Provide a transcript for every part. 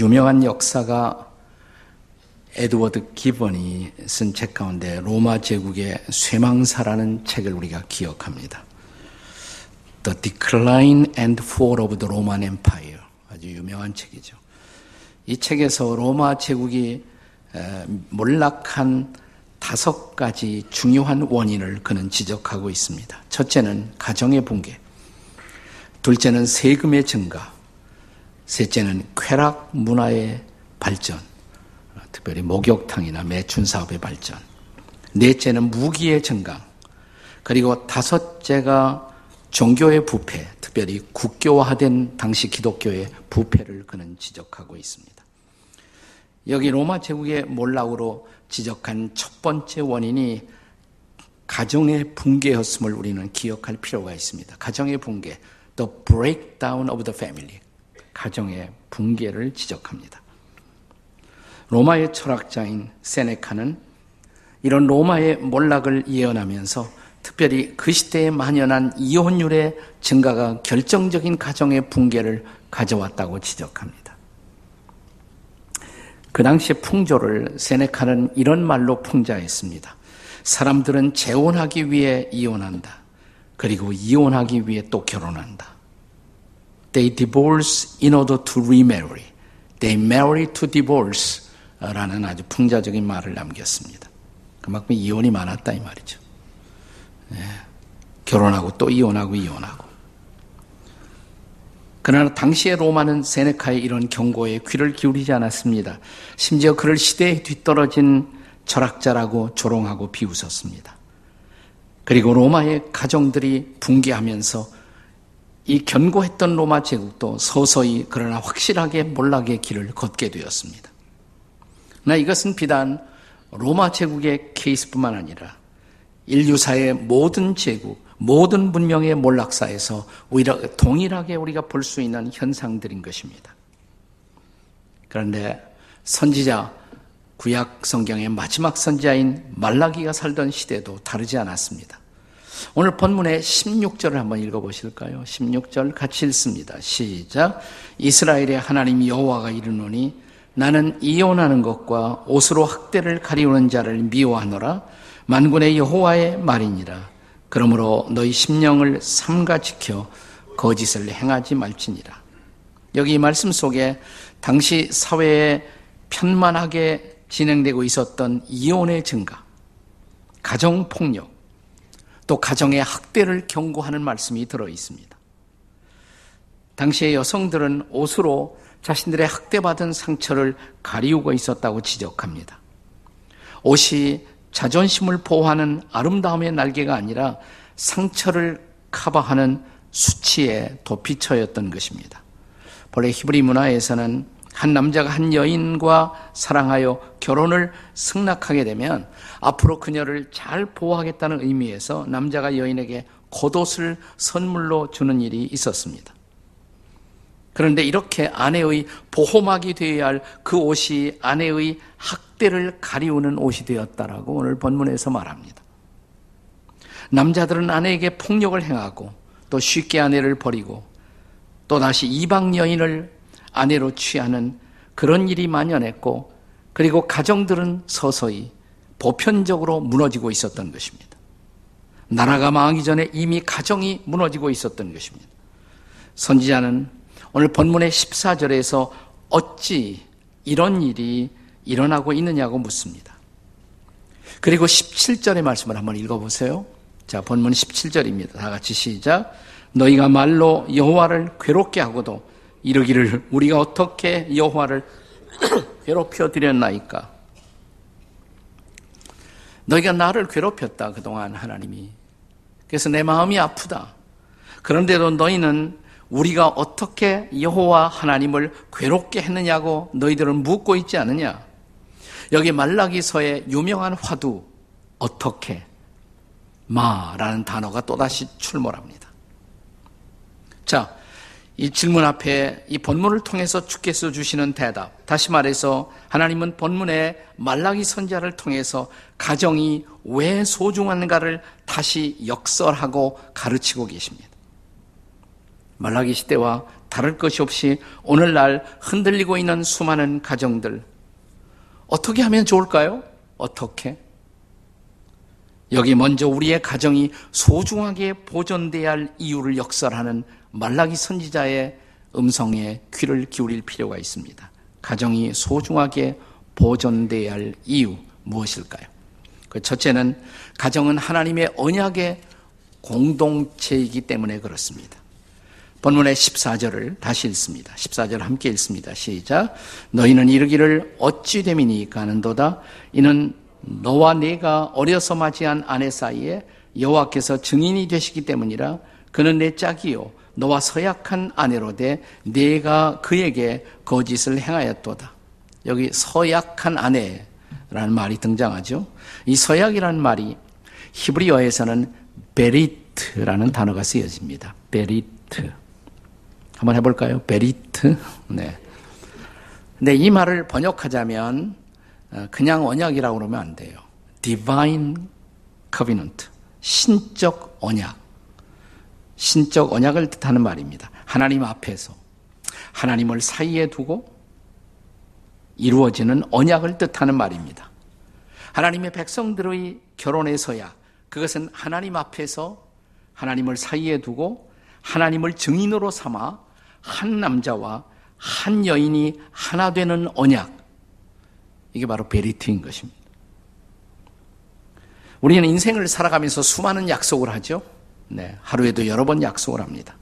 유명한 역사가 에드워드 기번이 쓴 책 가운데 로마 제국의 쇠망사라는 책을 우리가 기억합니다. The Decline and Fall of the Roman Empire. 아주 유명한 책이죠. 이 책에서 로마 제국이 몰락한 다섯 가지 중요한 원인을 그는 지적하고 있습니다. 첫째는 가정의 붕괴. 둘째는 세금의 증가. 셋째는 쾌락 문화의 발전. 특별히 목욕탕이나 매춘 사업의 발전. 넷째는 무기의 증강. 그리고 다섯째가 종교의 부패, 특별히 국교화된 당시 기독교의 부패를 그는 지적하고 있습니다. 여기 로마 제국의 몰락으로 지적한 첫 번째 원인이 가정의 붕괴였음을 우리는 기억할 필요가 있습니다. 가정의 붕괴, the breakdown of the family. 가정의 붕괴를 지적합니다. 로마의 철학자인 세네카는 이런 로마의 몰락을 예언하면서 특별히 그 시대에 만연한 이혼율의 증가가 결정적인 가정의 붕괴를 가져왔다고 지적합니다. 그 당시의 풍조를 세네카는 이런 말로 풍자했습니다. 사람들은 재혼하기 위해 이혼한다. 그리고 이혼하기 위해 또 결혼한다. They divorce in order to remarry. They marry to divorce. 라는 아주 풍자적인 말을 남겼습니다. 그만큼 이혼이 많았다 이 말이죠. 네. 결혼하고 또 이혼하고 이혼하고. 그러나 당시의 로마는 세네카의 이런 경고에 귀를 기울이지 않았습니다. 심지어 그를 시대에 뒤떨어진 철학자라고 조롱하고 비웃었습니다. 그리고 로마의 가정들이 붕괴하면서 이 견고했던 로마 제국도 서서히 그러나 확실하게 몰락의 길을 걷게 되었습니다. 나 이것은 비단 로마 제국의 케이스뿐만 아니라 인류사의 모든 제국, 모든 문명의 몰락사에서 오히려 동일하게 우리가 볼 수 있는 현상들인 것입니다. 그런데 선지자 구약 성경의 마지막 선지자인 말라기가 살던 시대도 다르지 않았습니다. 오늘 본문의 16절을 한번 읽어 보실까요? 16절 같이 읽습니다. 시작. 이스라엘의 하나님 여호와가 이르노니 나는 이혼하는 것과 옷으로 학대를 가리우는 자를 미워하노라 만군의 여호와의 말이니라. 그러므로 너희 심령을 삼가 지켜 거짓을 행하지 말지니라. 여기 말씀 속에 당시 사회에 편만하게 진행되고 있었던 이혼의 증가, 가정 폭력, 또 가정의 학대를 경고하는 말씀이 들어 있습니다. 당시의 여성들은 옷으로 자신들의 학대받은 상처를 가리우고 있었다고 지적합니다. 옷이 자존심을 보호하는 아름다움의 날개가 아니라 상처를 커버하는 수치의 도피처였던 것입니다. 본래 히브리 문화에서는 한 남자가 한 여인과 사랑하여 결혼을 승낙하게 되면 앞으로 그녀를 잘 보호하겠다는 의미에서 남자가 여인에게 겉옷을 선물로 주는 일이 있었습니다. 그런데 이렇게 아내의 보호막이 되어야 할 그 옷이 아내의 학대를 가리우는 옷이 되었다라고 오늘 본문에서 말합니다. 남자들은 아내에게 폭력을 행하고 또 쉽게 아내를 버리고 또 다시 이방 여인을 아내로 취하는 그런 일이 만연했고 그리고 가정들은 서서히 보편적으로 무너지고 있었던 것입니다. 나라가 망하기 전에 이미 가정이 무너지고 있었던 것입니다. 선지자는 오늘 본문의 14절에서 어찌 이런 일이 일어나고 있느냐고 묻습니다. 그리고 17절의 말씀을 한번 읽어보세요. 자, 본문 17절입니다. 다 같이 시작. 너희가 말로 여호와를 괴롭게 하고도 이르기를 우리가 어떻게 여호와를 괴롭혀 드렸나이까? 너희가 나를 괴롭혔다 그동안 하나님이. 그래서 내 마음이 아프다. 그런데도 너희는 우리가 어떻게 여호와 하나님을 괴롭게 했느냐고 너희들은 묻고 있지 않느냐? 여기 말라기서의 유명한 화두 어떻게 마라는 단어가 또다시 출몰합니다. 자, 이 질문 앞에 이 본문을 통해서 주께서 주시는 대답. 다시 말해서 하나님은 본문의 말라기 선자를 통해서 가정이 왜 소중한가를 다시 역설하고 가르치고 계십니다. 말라기 시대와 다를 것이 없이 오늘날 흔들리고 있는 수많은 가정들 어떻게 하면 좋을까요? 어떻게? 여기 먼저 우리의 가정이 소중하게 보존돼야 할 이유를 역설하는 말라기 선지자의 음성에 귀를 기울일 필요가 있습니다. 가정이 소중하게 보존돼야 할 이유 무엇일까요? 그 첫째는 가정은 하나님의 언약의 공동체이기 때문에 그렇습니다. 본문의 14절을 다시 읽습니다. 14절 함께 읽습니다. 시작. 너희는 이르기를 어찌 됨이니까 하는도다. 이는 너와 내가 어려서 맞이한 아내 사이에 여호와께서 증인이 되시기 때문이라 그는 내 짝이요 너와 서약한 아내로 돼 내가 그에게 거짓을 행하였도다. 여기 서약한 아내라는 말이 등장하죠. 이 서약이라는 말이 히브리어에서는 베리트라는 단어가 쓰여집니다. 베리트. 한번 해볼까요? 베리트. 네. 근데 이 말을 번역하자면 어, 그냥 언약이라고 그러면 안 돼요. Divine Covenant. 신적 언약. 신적 언약을 뜻하는 말입니다. 하나님 앞에서 하나님을 사이에 두고 이루어지는 언약을 뜻하는 말입니다. 하나님의 백성들의 결혼의 서약, 그것은 하나님 앞에서 하나님을 사이에 두고 하나님을 증인으로 삼아 한 남자와 한 여인이 하나 되는 언약, 이게 바로 베리트인 것입니다. 우리는 인생을 살아가면서 수많은 약속을 하죠. 네, 하루에도 여러 번 약속을 합니다.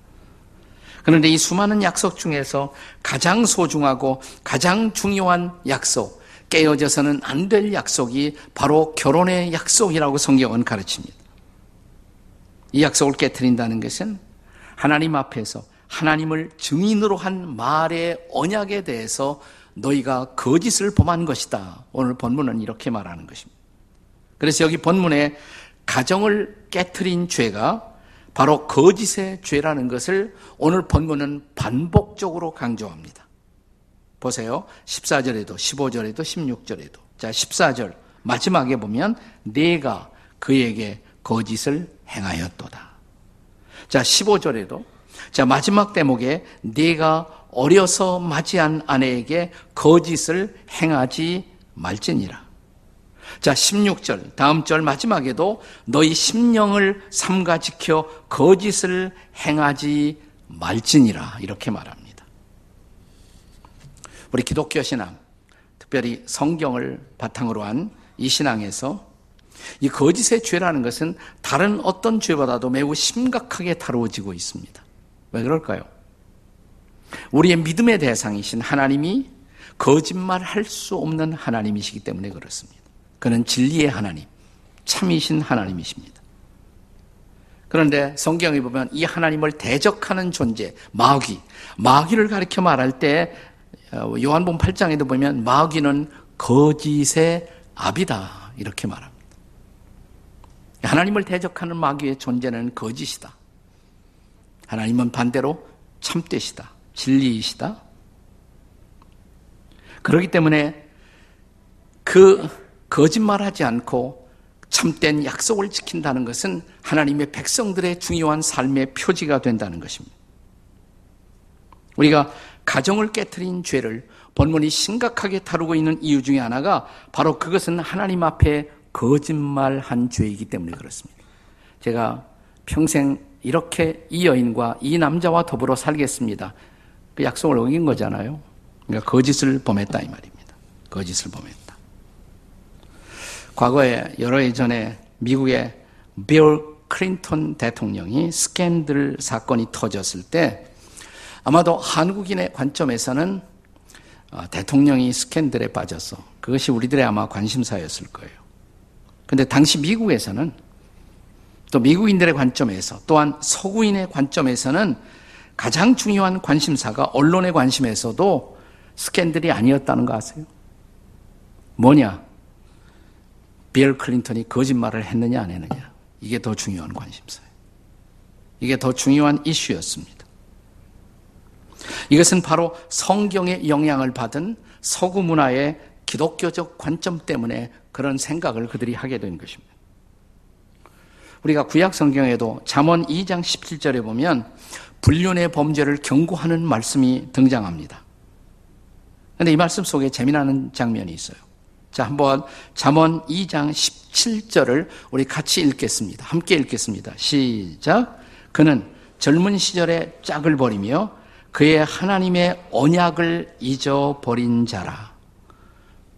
그런데 이 수많은 약속 중에서 가장 소중하고 가장 중요한 약속, 깨어져서는 안 될 약속이 바로 결혼의 약속이라고 성경은 가르칩니다. 이 약속을 깨뜨린다는 것은 하나님 앞에서 하나님을 증인으로 한 말의 언약에 대해서 너희가 거짓을 범한 것이다. 오늘 본문은 이렇게 말하는 것입니다. 그래서 여기 본문에 가정을 깨뜨린 죄가 바로 거짓의 죄라는 것을 오늘 본문은 반복적으로 강조합니다. 보세요. 14절에도, 15절에도, 16절에도. 자, 14절. 마지막에 보면, 내가 그에게 거짓을 행하였도다. 자, 15절에도, 자, 마지막 대목에, 내가 어려서 맞이한 아내에게 거짓을 행하지 말지니라. 자, 16절, 다음 절 마지막에도 너희 심령을 삼가 지켜 거짓을 행하지 말지니라. 이렇게 말합니다. 우리 기독교 신앙, 특별히 성경을 바탕으로 한 이 신앙에서 이 거짓의 죄라는 것은 다른 어떤 죄보다도 매우 심각하게 다루어지고 있습니다. 왜 그럴까요? 우리의 믿음의 대상이신 하나님이 거짓말 할 수 없는 하나님이시기 때문에 그렇습니다. 그는 진리의 하나님, 참이신 하나님이십니다. 그런데 성경에 보면 이 하나님을 대적하는 존재, 마귀, 마귀를 가리켜 말할 때 어, 요한복음 8장에도 보면 마귀는 거짓의 압이다 이렇게 말합니다. 하나님을 대적하는 마귀의 존재는 거짓이다. 하나님은 반대로 참되시다. 진리이시다. 그렇기 때문에 그 거짓말하지 않고 참된 약속을 지킨다는 것은 하나님의 백성들의 중요한 삶의 표지가 된다는 것입니다. 우리가 가정을 깨뜨린 죄를 본문이 심각하게 다루고 있는 이유 중에 하나가 바로 그것은 하나님 앞에 거짓말한 죄이기 때문에 그렇습니다. 제가 평생 이렇게 이 여인과 이 남자와 더불어 살겠습니다. 그 약속을 어긴 거잖아요. 그러니까 거짓을 범했다 이 말입니다. 거짓을 범했다. 과거에 여러 해 전에 미국의 빌 클린턴 대통령이 스캔들 사건이 터졌을 때 아마도 한국인의 관점에서는 아, 대통령이 스캔들에 빠졌어. 그것이 우리들의 아마 관심사였을 거예요. 근데 당시 미국에서는 또 미국인들의 관점에서 또한 서구인의 관점에서는 가장 중요한 관심사가 언론의 관심에서도 스캔들이 아니었다는 거 아세요? 뭐냐? 빌 클린턴이 거짓말을 했느냐 안 했느냐. 이게 더 중요한 관심사예요. 이게 더 중요한 이슈였습니다. 이것은 바로 성경의 영향을 받은 서구 문화의 기독교적 관점 때문에 그런 생각을 그들이 하게 된 것입니다. 우리가 구약 성경에도 잠언 2장 17절에 보면 불륜의 범죄를 경고하는 말씀이 등장합니다. 그런데 이 말씀 속에 재미나는 장면이 있어요. 자, 한번 잠언 2장 17절을 우리 같이 읽겠습니다. 함께 읽겠습니다. 시작. 그는 젊은 시절에 짝을 버리며 그의 하나님의 언약을 잊어버린 자라.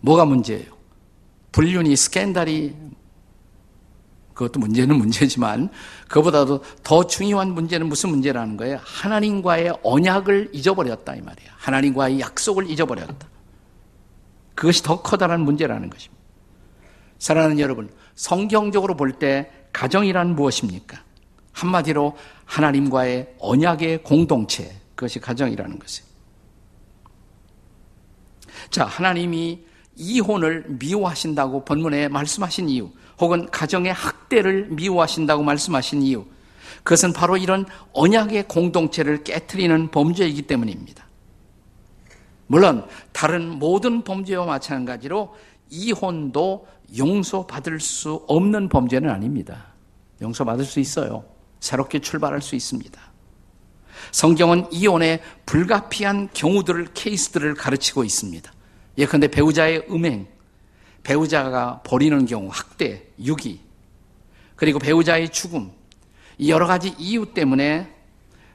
뭐가 문제예요? 불륜이 스캔들이 그것도 문제는 문제지만 그보다도 더 중요한 문제는 무슨 문제라는 거예요? 하나님과의 언약을 잊어버렸다 이 말이에요. 하나님과의 약속을 잊어버렸다. 그것이 더 커다란 문제라는 것입니다. 사랑하는 여러분, 성경적으로 볼 때 가정이란 무엇입니까? 한마디로 하나님과의 언약의 공동체, 그것이 가정이라는 것이에요. 자, 하나님이 이혼을 미워하신다고 본문에 말씀하신 이유, 혹은 가정의 학대를 미워하신다고 말씀하신 이유, 그것은 바로 이런 언약의 공동체를 깨뜨리는 범죄이기 때문입니다. 물론 다른 모든 범죄와 마찬가지로 이혼도 용서받을 수 없는 범죄는 아닙니다. 용서받을 수 있어요. 새롭게 출발할 수 있습니다. 성경은 이혼의 불가피한 경우들을 케이스들을 가르치고 있습니다. 예컨대 배우자의 음행, 배우자가 버리는 경우 학대, 유기, 그리고 배우자의 죽음, 여러 가지 이유 때문에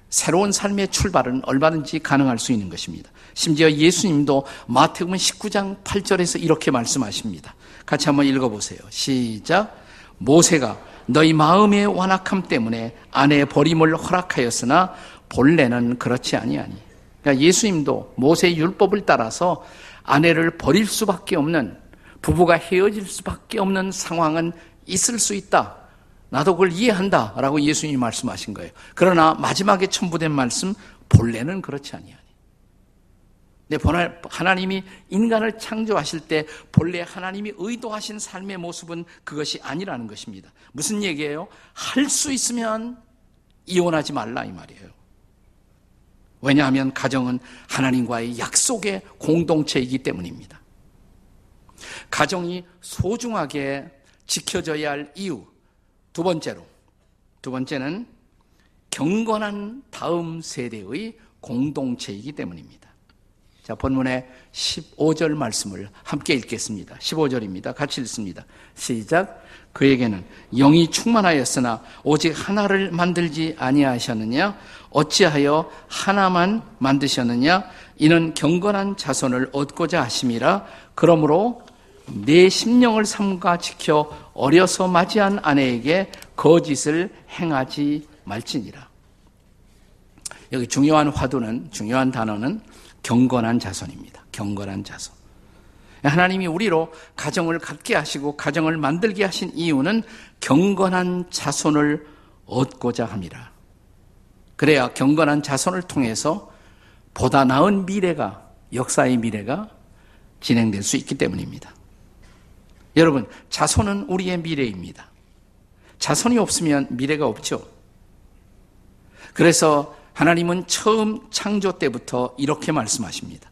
새로운 삶의 출발은 얼마든지 가능할 수 있는 것입니다. 심지어 예수님도 마태복음 19장 8절에서 이렇게 말씀하십니다. 같이 한번 읽어 보세요. 시작. 모세가 너희 마음의 완악함 때문에 아내 버림을 허락하였으나 본래는 그렇지 아니하니. 그러니까 예수님도 모세 율법을 따라서 아내를 버릴 수밖에 없는 부부가 헤어질 수밖에 없는 상황은 있을 수 있다. 나도 그걸 이해한다. 라고 예수님이 말씀하신 거예요. 그러나 마지막에 첨부된 말씀, 본래는 그렇지 아니하니. 네, 하나님이 인간을 창조하실 때 본래 하나님이 의도하신 삶의 모습은 그것이 아니라는 것입니다. 무슨 얘기예요? 할 수 있으면 이혼하지 말라 이 말이에요. 왜냐하면 가정은 하나님과의 약속의 공동체이기 때문입니다. 가정이 소중하게 지켜져야 할 이유 두 번째로 두 번째는 경건한 다음 세대의 공동체이기 때문입니다. 자, 본문의 15절 말씀을 함께 읽겠습니다. 15절입니다. 같이 읽습니다. 시작. 그에게는 영이 충만하였으나 오직 하나를 만들지 아니하셨느냐? 어찌하여 하나만 만드셨느냐? 이는 경건한 자손을 얻고자 하심이라. 그러므로 내 심령을 삼가 지켜 어려서 맞이한 아내에게 거짓을 행하지 말지니라. 여기 중요한 화두는 중요한 단어는 경건한 자손입니다. 경건한 자손. 하나님이 우리로 가정을 갖게 하시고 가정을 만들게 하신 이유는 경건한 자손을 얻고자 함이라. 그래야 경건한 자손을 통해서 보다 나은 미래가, 역사의 미래가 진행될 수 있기 때문입니다. 여러분, 자손은 우리의 미래입니다. 자손이 없으면 미래가 없죠. 그래서 하나님은 처음 창조 때부터 이렇게 말씀하십니다.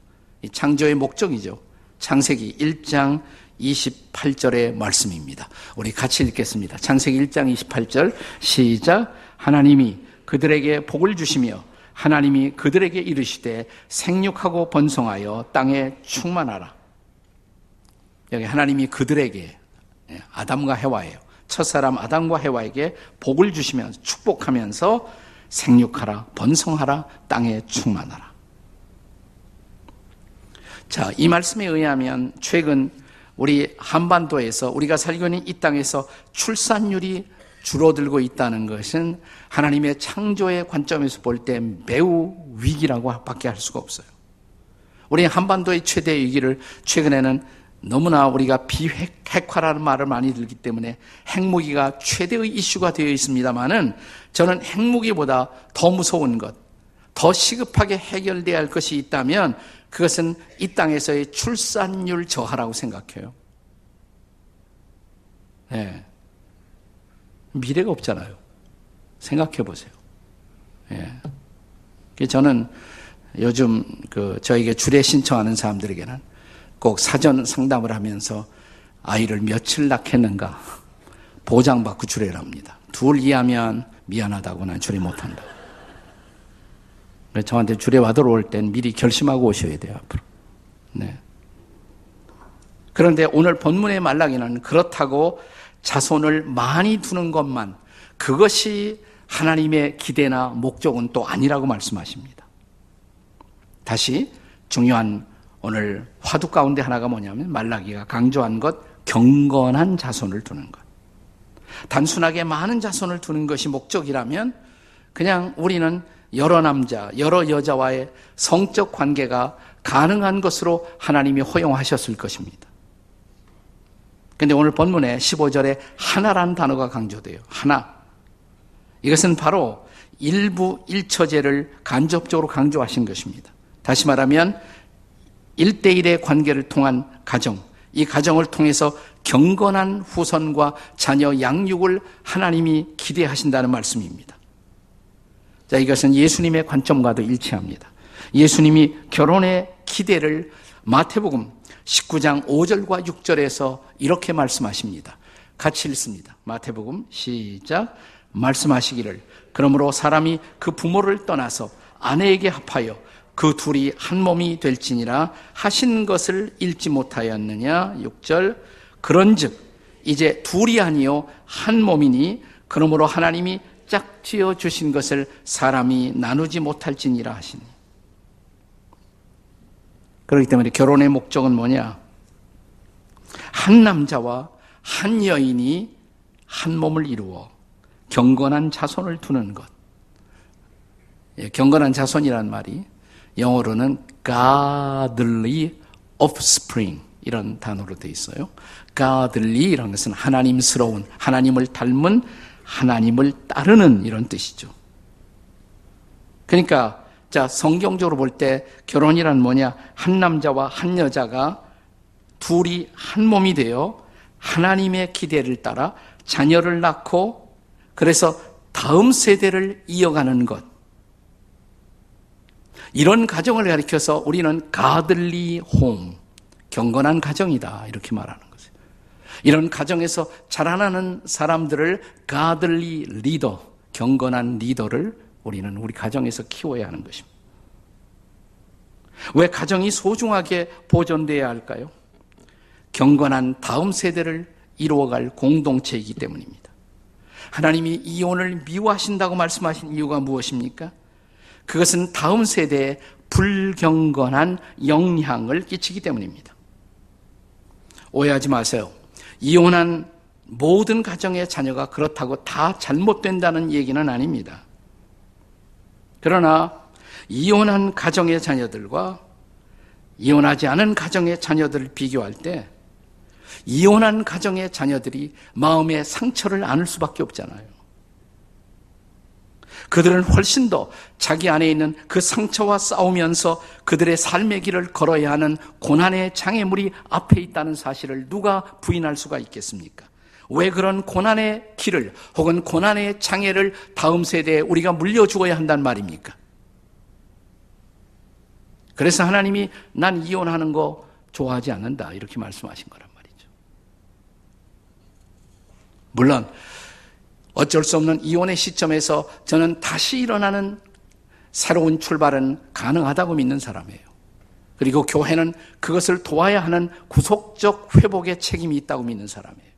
창조의 목적이죠. 창세기 1장 28절의 말씀입니다. 우리 같이 읽겠습니다. 창세기 1장 28절 시작 하나님이 그들에게 복을 주시며 하나님이 그들에게 이르시되 생육하고 번성하여 땅에 충만하라. 여기 하나님이 그들에게 예, 아담과 해와예요. 첫사람 아담과 해와에게 복을 주시면서 축복하면서 생육하라 번성하라 땅에 충만하라. 자, 이 말씀에 의하면 최근 우리 한반도에서 우리가 살고 있는 이 땅에서 출산율이 줄어들고 있다는 것은 하나님의 창조의 관점에서 볼 때 매우 위기라고 밖에 할 수가 없어요. 우리 한반도의 최대 위기를 최근에는 너무나 우리가 비핵화라는 말을 많이 들기 때문에 핵무기가 최대의 이슈가 되어 있습니다만은 저는 핵무기보다 더 무서운 것, 더 시급하게 해결돼야 할 것이 있다면 그것은 이 땅에서의 출산율 저하라고 생각해요. 예. 미래가 없잖아요. 생각해 보세요. 예. 저는 요즘 그 저에게 주례 신청하는 사람들에게는 꼭 사전 상담을 하면서 아이를 며칠 낳겠는가 보장받고 주례를 합니다. 둘 이하면 미안하다고 난 주례 못한다. 저한테 주례 와들어 올땐 미리 결심하고 오셔야 돼요, 앞으로. 네. 그런데 오늘 본문의 말라기는 그렇다고 자손을 많이 두는 것만 그것이 하나님의 기대나 목적은 또 아니라고 말씀하십니다. 다시 중요한 오늘 화두 가운데 하나가 뭐냐면 말라기가 강조한 것 경건한 자손을 두는 것. 단순하게 많은 자손을 두는 것이 목적이라면 그냥 우리는 여러 남자, 여러 여자와의 성적 관계가 가능한 것으로 하나님이 허용하셨을 것입니다. 근데 오늘 본문에 15절에 하나라는 단어가 강조돼요. 하나. 이것은 바로 일부 일처제를 간접적으로 강조하신 것입니다. 다시 말하면 1대1의 관계를 통한 가정, 이 가정을 통해서 경건한 후손과 자녀 양육을 하나님이 기대하신다는 말씀입니다. 자, 이것은 예수님의 관점과도 일치합니다. 예수님이 결혼의 기대를 마태복음 19장 5절과 6절에서 이렇게 말씀하십니다. 같이 읽습니다. 마태복음 시작 말씀하시기를 그러므로 사람이 그 부모를 떠나서 아내에게 합하여 그 둘이 한 몸이 될지니라 하신 것을 읽지 못하였느냐 6절 그런즉 이제 둘이 아니요 한 몸이니 그러므로 하나님이 짝지어 주신 것을 사람이 나누지 못할지니라 하시니 그렇기 때문에 결혼의 목적은 뭐냐? 한 남자와 한 여인이 한 몸을 이루어 경건한 자손을 두는 것. 예, 경건한 자손이란 말이 영어로는 godly offspring 이런 단어로 되어 있어요. godly 이런 것은 하나님스러운 하나님을 닮은 하나님을 따르는 이런 뜻이죠. 그러니까 자, 성경적으로 볼 때 결혼이란 뭐냐? 한 남자와 한 여자가 둘이 한 몸이 되어 하나님의 기대를 따라 자녀를 낳고 그래서 다음 세대를 이어가는 것. 이런 가정을 가리켜서 우리는 가들리 홈, 경건한 가정이다. 이렇게 말하는 거죠. 이런 가정에서 자라나는 사람들을 가들리 리더, 경건한 리더를 우리는 우리 가정에서 키워야 하는 것입니다. 왜 가정이 소중하게 보존돼야 할까요? 경건한 다음 세대를 이루어갈 공동체이기 때문입니다. 하나님이 이혼을 미워하신다고 말씀하신 이유가 무엇입니까? 그것은 다음 세대에 불경건한 영향을 끼치기 때문입니다. 오해하지 마세요. 이혼한 모든 가정의 자녀가 그렇다고 다 잘못된다는 얘기는 아닙니다. 그러나 이혼한 가정의 자녀들과 이혼하지 않은 가정의 자녀들을 비교할 때 이혼한 가정의 자녀들이 마음의 상처를 안을 수밖에 없잖아요. 그들은 훨씬 더 자기 안에 있는 그 상처와 싸우면서 그들의 삶의 길을 걸어야 하는 고난의 장애물이 앞에 있다는 사실을 누가 부인할 수가 있겠습니까? 왜 그런 고난의 길을 혹은 고난의 장애를 다음 세대에 우리가 물려주어야 한단 말입니까? 그래서 하나님이 난 이혼하는 거 좋아하지 않는다. 이렇게 말씀하신 거란 말이죠. 물론, 어쩔 수 없는 이혼의 시점에서 저는 다시 일어나는 새로운 출발은 가능하다고 믿는 사람이에요. 그리고 교회는 그것을 도와야 하는 구속적 회복의 책임이 있다고 믿는 사람이에요.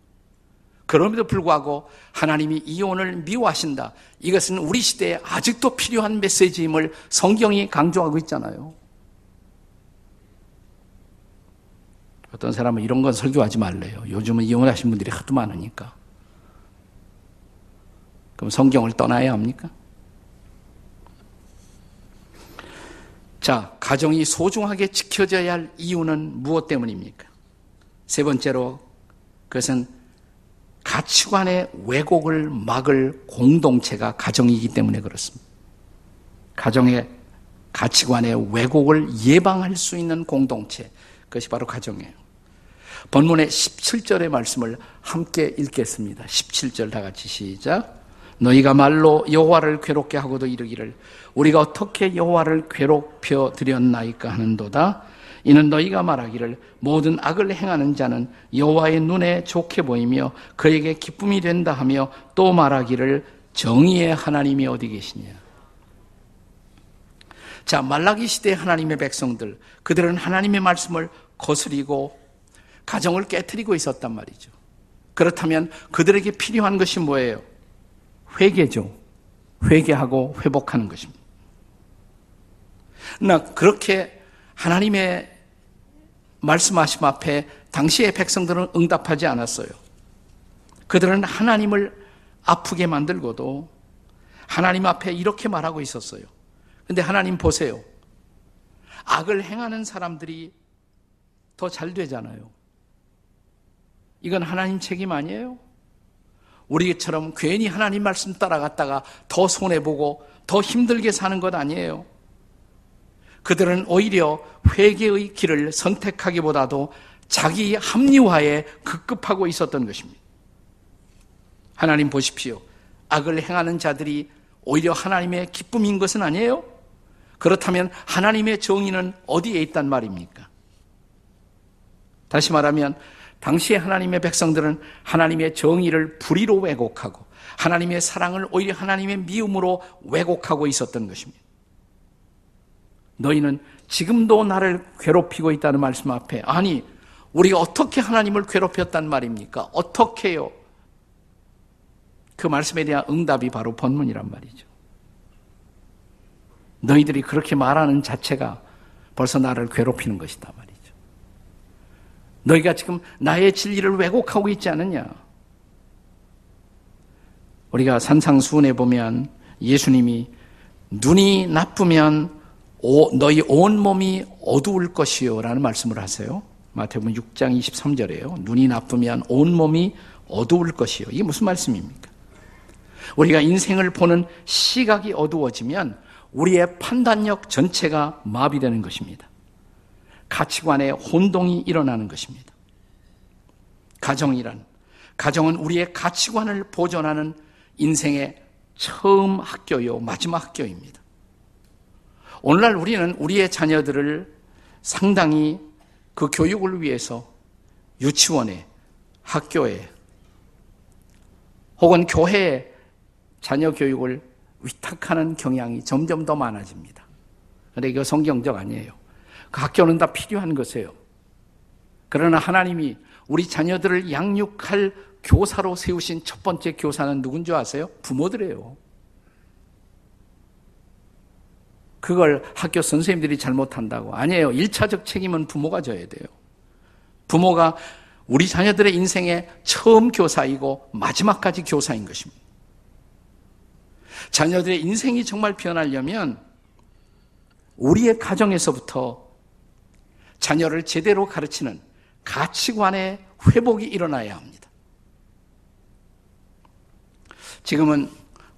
그럼에도 불구하고 하나님이 이혼을 미워하신다. 이것은 우리 시대에 아직도 필요한 메시지임을 성경이 강조하고 있잖아요. 어떤 사람은 이런 건 설교하지 말래요. 요즘은 이혼하신 분들이 하도 많으니까. 그럼 성경을 떠나야 합니까? 자, 가정이 소중하게 지켜져야 할 이유는 무엇 때문입니까? 세 번째로 그것은 가치관의 왜곡을 막을 공동체가 가정이기 때문에 그렇습니다. 가정의 가치관의 왜곡을 예방할 수 있는 공동체, 그것이 바로 가정이에요. 본문의 17절의 말씀을 함께 읽겠습니다. 17절 다 같이 시작. 너희가 말로 여호와를 괴롭게 하고도 이르기를 우리가 어떻게 여호와를 괴롭혀 드렸나이까 하는도다. 이는 너희가 말하기를 모든 악을 행하는 자는 여호와의 눈에 좋게 보이며 그에게 기쁨이 된다 하며 또 말하기를 정의의 하나님이 어디 계시냐. 자, 말라기 시대 하나님의 백성들, 그들은 하나님의 말씀을 거스리고 가정을 깨뜨리고 있었단 말이죠. 그렇다면 그들에게 필요한 것이 뭐예요? 회개죠. 회개하고 회복하는 것입니다. 나 그렇게 하나님의 말씀하심 앞에 당시의 백성들은 응답하지 않았어요. 그들은 하나님을 아프게 만들고도 하나님 앞에 이렇게 말하고 있었어요. 근데 하나님 보세요. 악을 행하는 사람들이 더 잘 되잖아요. 이건 하나님 책임 아니에요? 우리처럼 괜히 하나님 말씀 따라갔다가 더 손해보고 더 힘들게 사는 것 아니에요? 그들은 오히려 회개의 길을 선택하기보다도 자기 합리화에 급급하고 있었던 것입니다. 하나님 보십시오. 악을 행하는 자들이 오히려 하나님의 기쁨인 것은 아니에요? 그렇다면 하나님의 정의는 어디에 있단 말입니까? 다시 말하면 당시에 하나님의 백성들은 하나님의 정의를 불의로 왜곡하고 하나님의 사랑을 오히려 하나님의 미움으로 왜곡하고 있었던 것입니다. 너희는 지금도 나를 괴롭히고 있다는 말씀 앞에 아니 우리가 어떻게 하나님을 괴롭혔단 말입니까? 어떻게요? 그 말씀에 대한 응답이 바로 본문이란 말이죠. 너희들이 그렇게 말하는 자체가 벌써 나를 괴롭히는 것이다. 너희가 지금 나의 진리를 왜곡하고 있지 않느냐? 우리가 산상수훈에 보면 예수님이 눈이 나쁘면 너희 온 몸이 어두울 것이요 라는 말씀을 하세요. 마태복음 6장 23절에요. 눈이 나쁘면 온 몸이 어두울 것이요. 이게 무슨 말씀입니까? 우리가 인생을 보는 시각이 어두워지면 우리의 판단력 전체가 마비되는 것입니다. 가치관의 혼동이 일어나는 것입니다. 가정이란 가정은 우리의 가치관을 보존하는 인생의 처음 학교요 마지막 학교입니다. 오늘날 우리는 우리의 자녀들을 상당히 그 교육을 위해서 유치원에, 학교에, 혹은 교회에 자녀 교육을 위탁하는 경향이 점점 더 많아집니다. 그런데 이거 성경적 아니에요. 그 학교는 다 필요한 것이에요. 그러나 하나님이 우리 자녀들을 양육할 교사로 세우신 첫 번째 교사는 누군 줄 아세요? 부모들이에요. 그걸 학교 선생님들이 잘못한다고. 아니에요. 1차적 책임은 부모가 져야 돼요. 부모가 우리 자녀들의 인생의 처음 교사이고 마지막까지 교사인 것입니다. 자녀들의 인생이 정말 변하려면 우리의 가정에서부터 자녀를 제대로 가르치는 가치관의 회복이 일어나야 합니다. 지금은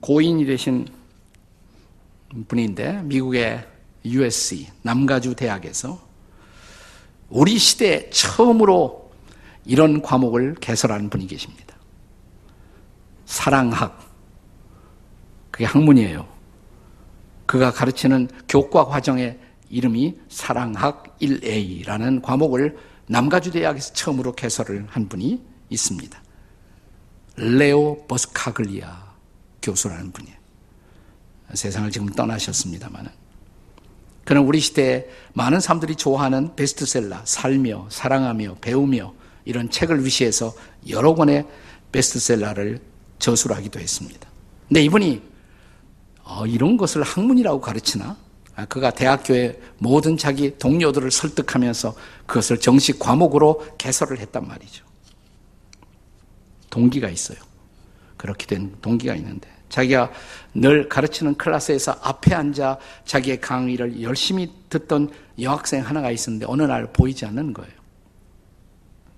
고인이 되신 분인데 미국의 USC 남가주 대학에서 우리 시대 처음으로 이런 과목을 개설한 분이 계십니다. 사랑학. 그게 학문이에요. 그가 가르치는 교과 과정의 이름이 사랑학 1A라는 과목을 남가주 대학에서 처음으로 개설을 한 분이 있습니다. 레오 버스카글리아 교수라는 분이에요. 세상을 지금 떠나셨습니다만은. 그는 우리 시대에 많은 사람들이 좋아하는 베스트셀러, 살며, 사랑하며, 배우며 이런 책을 위시해서 여러 권의 베스트셀러를 저술하기도 했습니다. 근데 이분이 어, 이런 것을 학문이라고 가르치나? 아, 그가 대학교의 모든 자기 동료들을 설득하면서 그것을 정식 과목으로 개설을 했단 말이죠. 동기가 있어요. 그렇게 된 동기가 있는데 자기가 늘 가르치는 클래스에서 앞에 앉아 자기의 강의를 열심히 듣던 여학생 하나가 있었는데 어느 날 보이지 않는 거예요.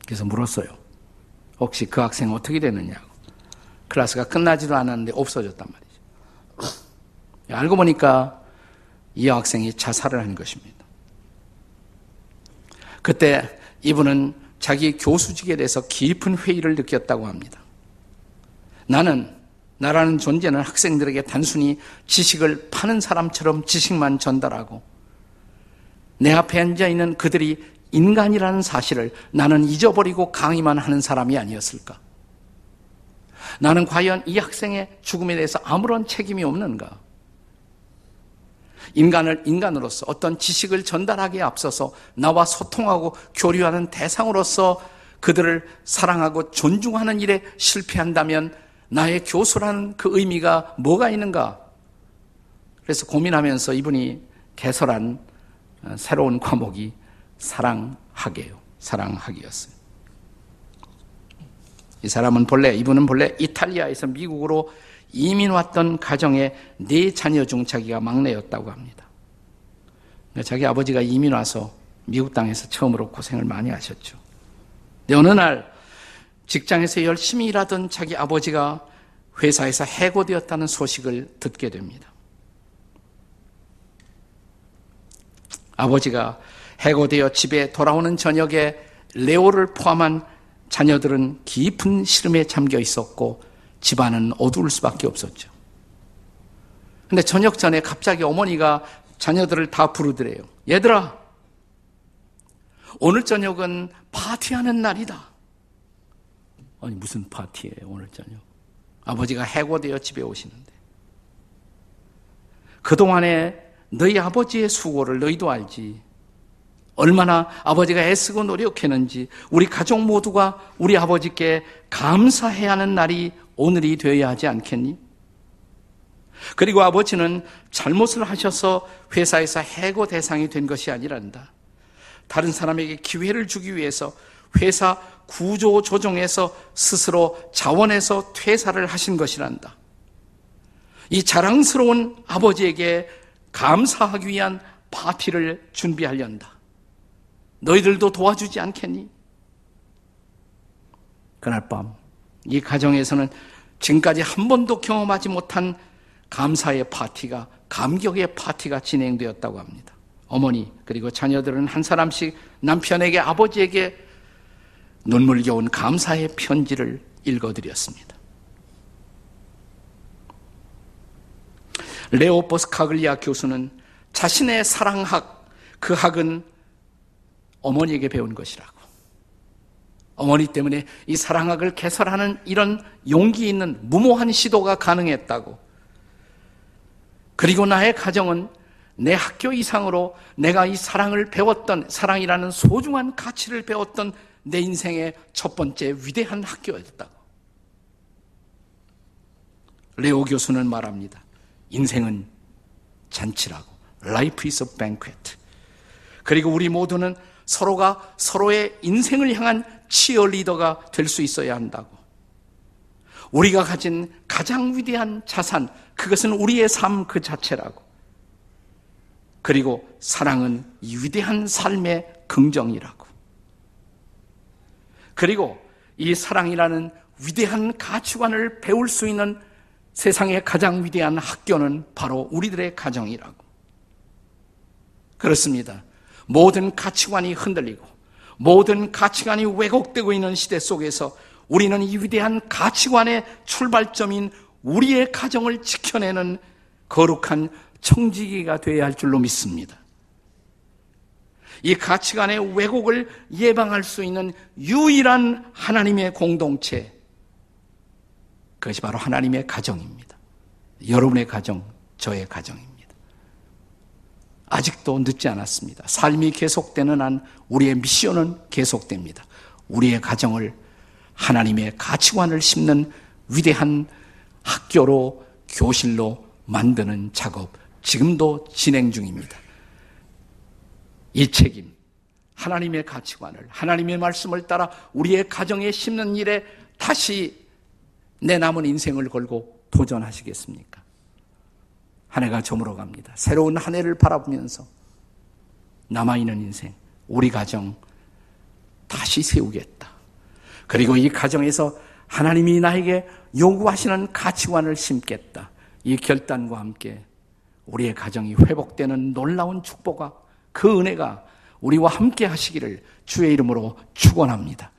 그래서 물었어요. 혹시 그 학생 어떻게 됐느냐고. 클래스가 끝나지도 않았는데 없어졌단 말이죠. 알고 보니까 이 여학생이 자살을 한 것입니다. 그때 이분은 자기 교수직에 대해서 깊은 회의를 느꼈다고 합니다. 나는 나라는 존재는 학생들에게 단순히 지식을 파는 사람처럼 지식만 전달하고 내 앞에 앉아 있는 그들이 인간이라는 사실을 나는 잊어버리고 강의만 하는 사람이 아니었을까? 나는 과연 이 학생의 죽음에 대해서 아무런 책임이 없는가? 인간을 인간으로서 어떤 지식을 전달하기에 앞서서 나와 소통하고 교류하는 대상으로서 그들을 사랑하고 존중하는 일에 실패한다면 나의 교수라는 그 의미가 뭐가 있는가? 그래서 고민하면서 이분이 개설한 어, 새로운 과목이 사랑하게요. 사랑하기였어요. 이 사람은 본래, 이분은 본래 이탈리아에서 미국으로 이민 왔던 가정의 네 자녀 중 자기가 막내였다고 합니다. 자기 아버지가 이민 와서 미국 땅에서 처음으로 고생을 많이 하셨죠. 근데 어느 날 직장에서 열심히 일하던 자기 아버지가 회사에서 해고되었다는 소식을 듣게 됩니다. 아버지가 해고되어 집에 돌아오는 저녁에 레오를 포함한 자녀들은 깊은 시름에 잠겨 있었고 집안은 어두울 수밖에 없었죠. 근데 저녁 전에 갑자기 어머니가 자녀들을 다 부르더래요. 얘들아, 오늘 저녁은 파티하는 날이다. 아니, 무슨 파티예요, 오늘 저녁? 아버지가 해고되어 집에 오시는데. 그동안에 너희 아버지의 수고를 너희도 알지. 얼마나 아버지가 애쓰고 노력했는지 우리 가족 모두가 우리 아버지께 감사해야 하는 날이 오늘이 되어야 하지 않겠니? 그리고 아버지는 잘못을 하셔서 회사에서 해고 대상이 된 것이 아니란다. 다른 사람에게 기회를 주기 위해서 회사 구조 조정에서 스스로 자원해서 퇴사를 하신 것이란다. 이 자랑스러운 아버지에게 감사하기 위한 파티를 준비하련다. 너희들도 도와주지 않겠니? 그날 밤, 이 가정에서는 지금까지 한 번도 경험하지 못한 감사의 파티가, 감격의 파티가 진행되었다고 합니다. 어머니, 그리고 자녀들은 한 사람씩 남편에게, 아버지에게 눈물겨운 감사의 편지를 읽어드렸습니다. 레오 보스카글리아 교수는 자신의 사랑학, 그 학은 어머니에게 배운 것이라고. 어머니 때문에 이 사랑학을 개설하는 이런 용기 있는 무모한 시도가 가능했다고. 그리고 나의 가정은 내 학교 이상으로 내가 이 사랑을 배웠던 사랑이라는 소중한 가치를 배웠던 내 인생의 첫 번째 위대한 학교였다고. 레오 교수는 말합니다. 인생은 잔치라고. Life is a banquet. 그리고 우리 모두는 서로가 서로의 인생을 향한 치어리더가 될 수 있어야 한다고. 우리가 가진 가장 위대한 자산, 그것은 우리의 삶 그 자체라고. 그리고 사랑은 이 위대한 삶의 긍정이라고. 그리고 이 사랑이라는 위대한 가치관을 배울 수 있는 세상의 가장 위대한 학교는 바로 우리들의 가정이라고. 그렇습니다. 모든 가치관이 흔들리고 모든 가치관이 왜곡되고 있는 시대 속에서 우리는 이 위대한 가치관의 출발점인 우리의 가정을 지켜내는 거룩한 청지기가 되어야 할 줄로 믿습니다. 이 가치관의 왜곡을 예방할 수 있는 유일한 하나님의 공동체, 그것이 바로 하나님의 가정입니다. 여러분의 가정, 저의 가정입니다. 아직도 늦지 않았습니다. 삶이 계속되는 한 우리의 미션은 계속됩니다. 우리의 가정을 하나님의 가치관을 심는 위대한 학교로 교실로 만드는 작업 지금도 진행 중입니다. 이 책임, 하나님의 가치관을, 하나님의 말씀을 따라 우리의 가정에 심는 일에 다시 내 남은 인생을 걸고 도전하시겠습니까? 한 해가 저물어 갑니다. 새로운 한 해를 바라보면서 남아있는 인생, 우리 가정 다시 세우겠다. 그리고 이 가정에서 하나님이 나에게 요구하시는 가치관을 심겠다. 이 결단과 함께 우리의 가정이 회복되는 놀라운 축복과 그 은혜가 우리와 함께 하시기를 주의 이름으로 축원합니다.